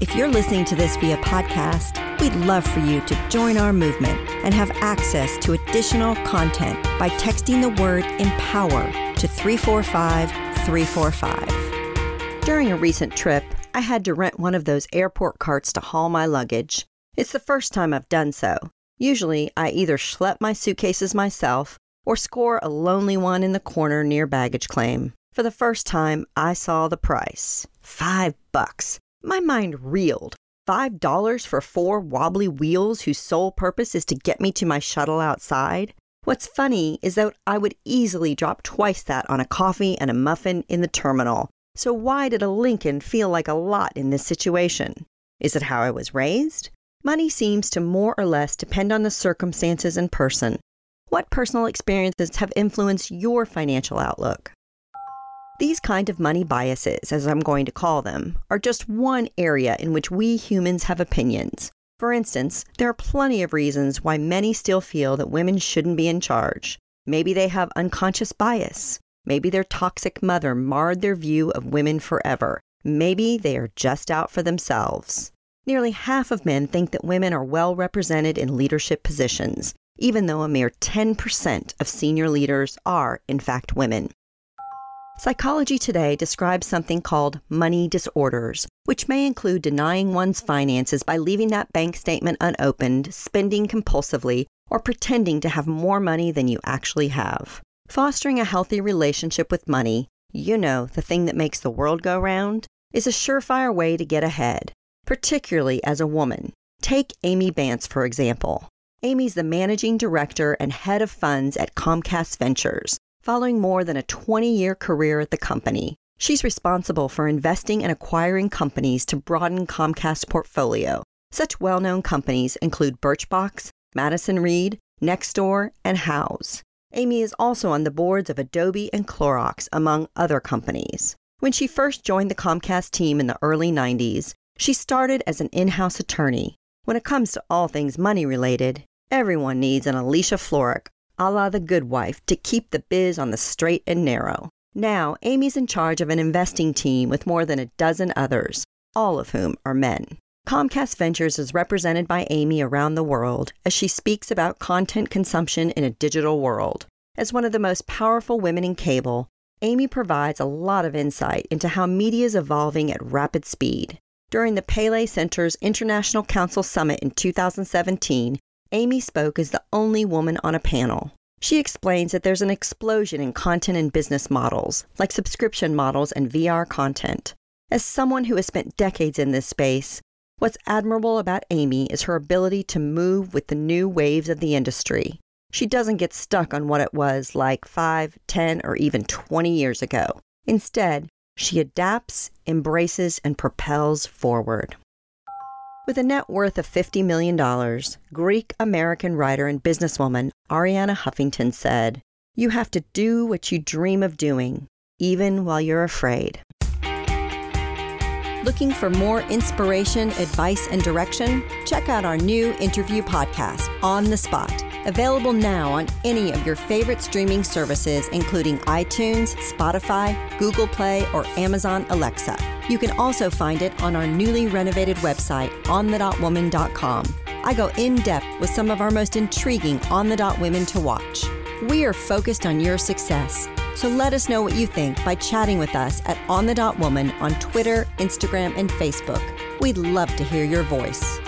If you're listening to this via podcast, we'd love for you to join our movement and have access to additional content by texting the word empower to 345 345. During a recent trip, I had to rent one of those airport carts to haul my luggage. It's the first time I've done so. Usually, I either schlep my suitcases myself or score a lonely one in the corner near baggage claim. For the first time, I saw the price. Five bucks. My mind reeled. Five dollars for four wobbly wheels whose sole purpose is to get me to my shuttle outside? What's funny is that I would easily drop twice that on a coffee and a muffin in the terminal. So why did a Lincoln feel like a lot in this situation? Is it how I was raised? Money seems to more or less depend on the circumstances and person. What personal experiences have influenced your financial outlook? These kind of money biases, as I'm going to call them, are just one area in which we humans have opinions. For instance, there are plenty of reasons why many still feel that women shouldn't be in charge. Maybe they have unconscious bias. Maybe their toxic mother marred their view of women forever. Maybe they are just out for themselves. Nearly half of men think that women are well represented in leadership positions, even though a mere 10% of senior leaders are, in fact, women. Psychology Today describes something called money disorders, which may include denying one's finances by leaving that bank statement unopened, spending compulsively, or pretending to have more money than you actually have. Fostering a healthy relationship with money, you know, the thing that makes the world go round, is a surefire way to get ahead, particularly as a woman. Take Amy Banse, for example. Amy's the managing director and head of funds at Comcast Ventures, Following more than a 20 year career at the company, she's responsible for investing and acquiring companies to broaden Comcast's portfolio. Such well known companies include Birchbox, Madison Reed, Nextdoor, and Houzz. Amy is also on the boards of Adobe and Clorox, among other companies. When she first joined the Comcast team in the early 90s, she started as an in house attorney. When it comes to all things money related, everyone needs an Alicia Florrick a la the good wife, to keep the biz on the straight and narrow. Now, Amy's in charge of an investing team with more than a dozen others, all of whom are men. Comcast Ventures is represented by Amy around the world as she speaks about content consumption in a digital world. As one of the most powerful women in cable, Amy provides a lot of insight into how media is evolving at rapid speed. During the Paley Center's International Council Summit in 2017, Amy spoke as the only woman on a panel. She explains that there's an explosion in content and business models, like subscription models and VR content. As someone who has spent decades in this space, what's admirable about Amy is her ability to move with the new waves of the industry. She doesn't get stuck on what it was like 5, 10, or even 20 years ago. Instead, she adapts, embraces, and propels forward. With a net worth of $50 million, Greek American writer and businesswoman Arianna Huffington said, You have to do what you dream of doing, even while you're afraid. Looking for more inspiration, advice, and direction? Check out our new interview podcast, On the Spot Available now on any of your favorite streaming services, including iTunes, Spotify, Google Play, or Amazon Alexa. You can also find it on our newly renovated website, onthedotwoman.com. I go in depth with some of our most intriguing on the dot women to watch. We are focused on your success. So let us know what you think by chatting with us at On the Dot Woman on Twitter, Instagram, and Facebook. We'd love to hear your voice.